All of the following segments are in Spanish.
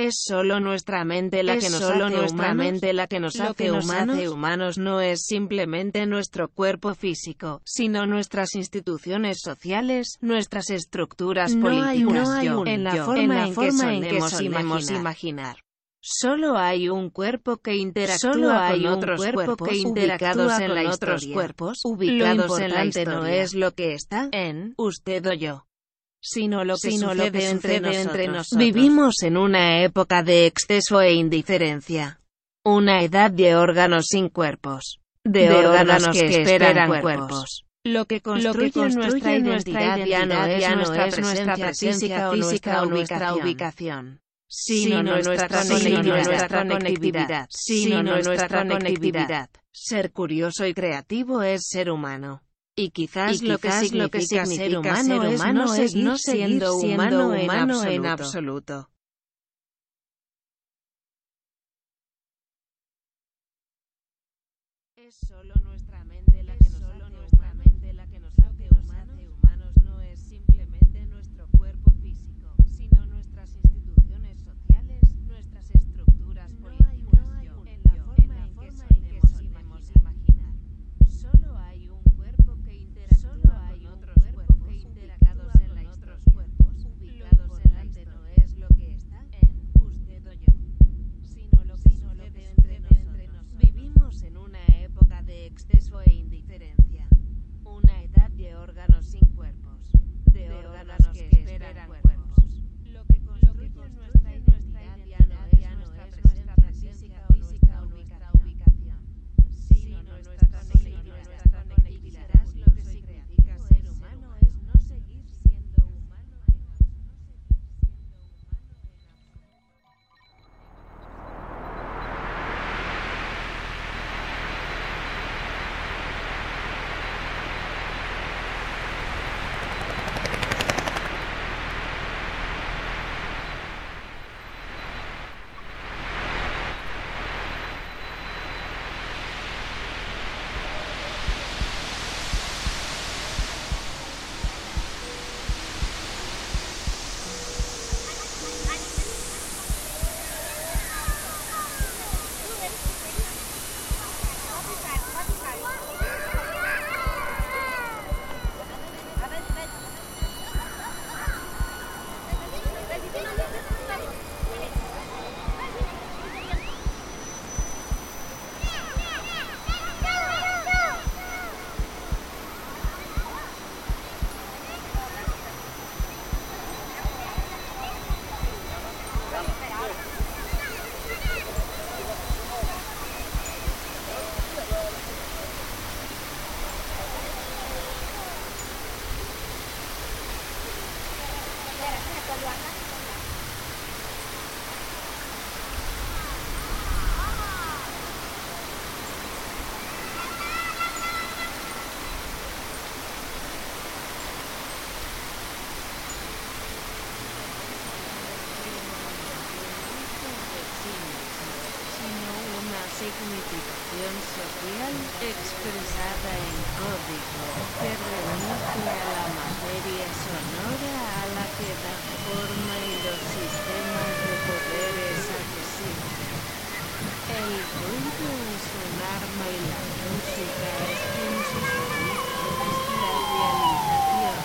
Es solo nuestra mente la Es que nos solo hace nuestra humanos. mente la que nos Lo hace que nos humanos. hace humanos no es simplemente nuestro cuerpo físico, sino nuestras instituciones sociales, nuestras estructuras No hay un- políticas, no hay un en la yo, forma, en la en, forma que en que solemos, solemos imaginar. imaginar. Solo hay un cuerpo que interactúa Solo hay con un otros cuerpo cuerpos que interactúa con otros cuerpos ubicados en la importante no es lo que está en usted o yo, sino lo que Sino lo sucede, que entre, sucede nosotros. entre nosotros. Vivimos en una época de exceso e indiferencia. Una edad de órganos sin cuerpos. De, De órganos, órganos que, que esperan esperan cuerpos. cuerpos. Lo que construye, Lo que construye nuestra nuestra identidad ya no identidad es ya no nuestra es nuestra presencia presencia física o nuestra, ubicación, ubicación, sino nuestra conectividad, nuestra conectividad, sino nuestra conectividad. Ser curioso y creativo es ser humano. Y quizás, Y lo que significa, lo que significa ser humano, ser es humano no es seguir no seguir siendo humano, humano en en absoluto. Es solo social expresada en código que remite a la materia sonora a la que da forma y los sistemas de poderes a que sirve. El ruido es un arma y la música es en sus orígenes la realización,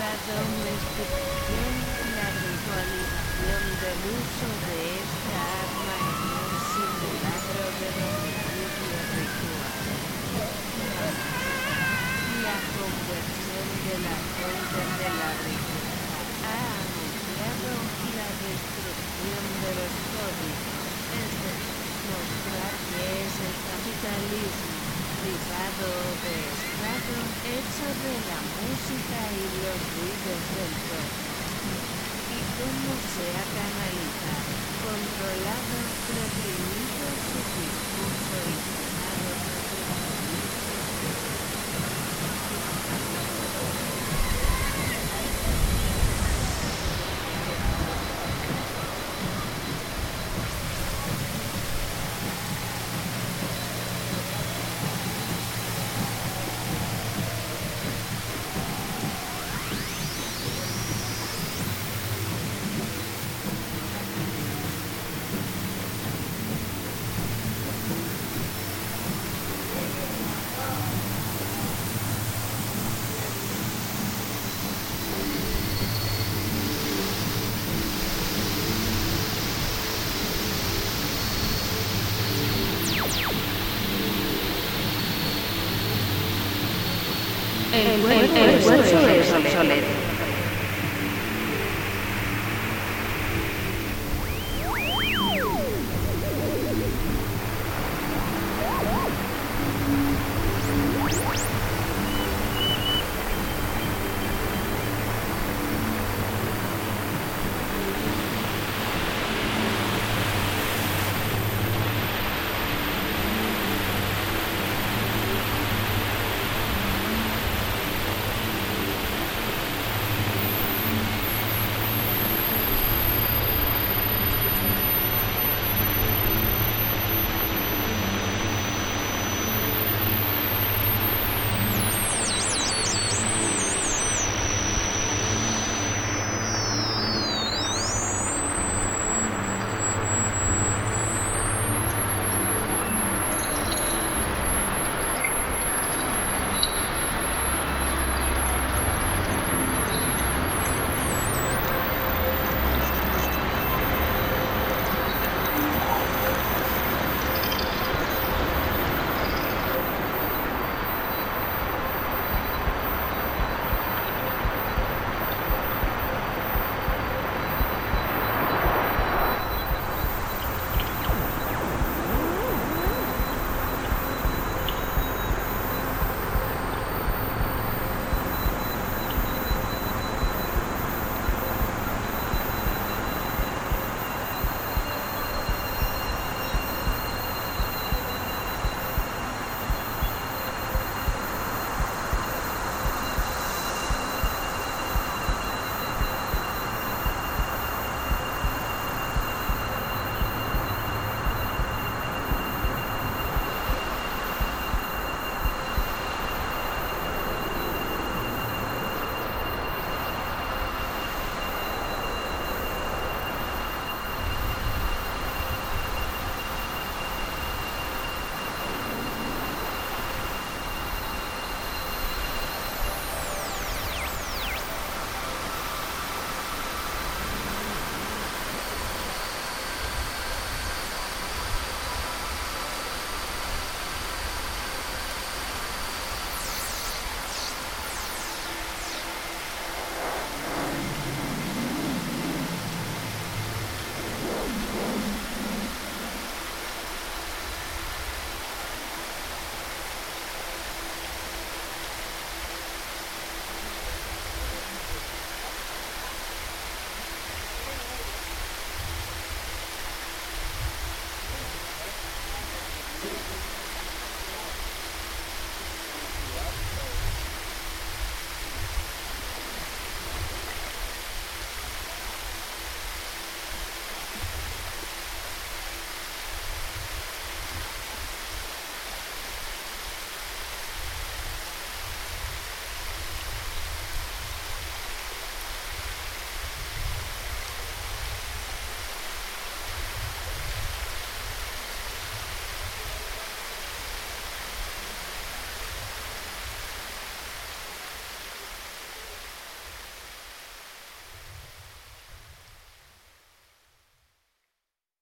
la domesticación la ritualización del uso de El cuerpo es obsoleto.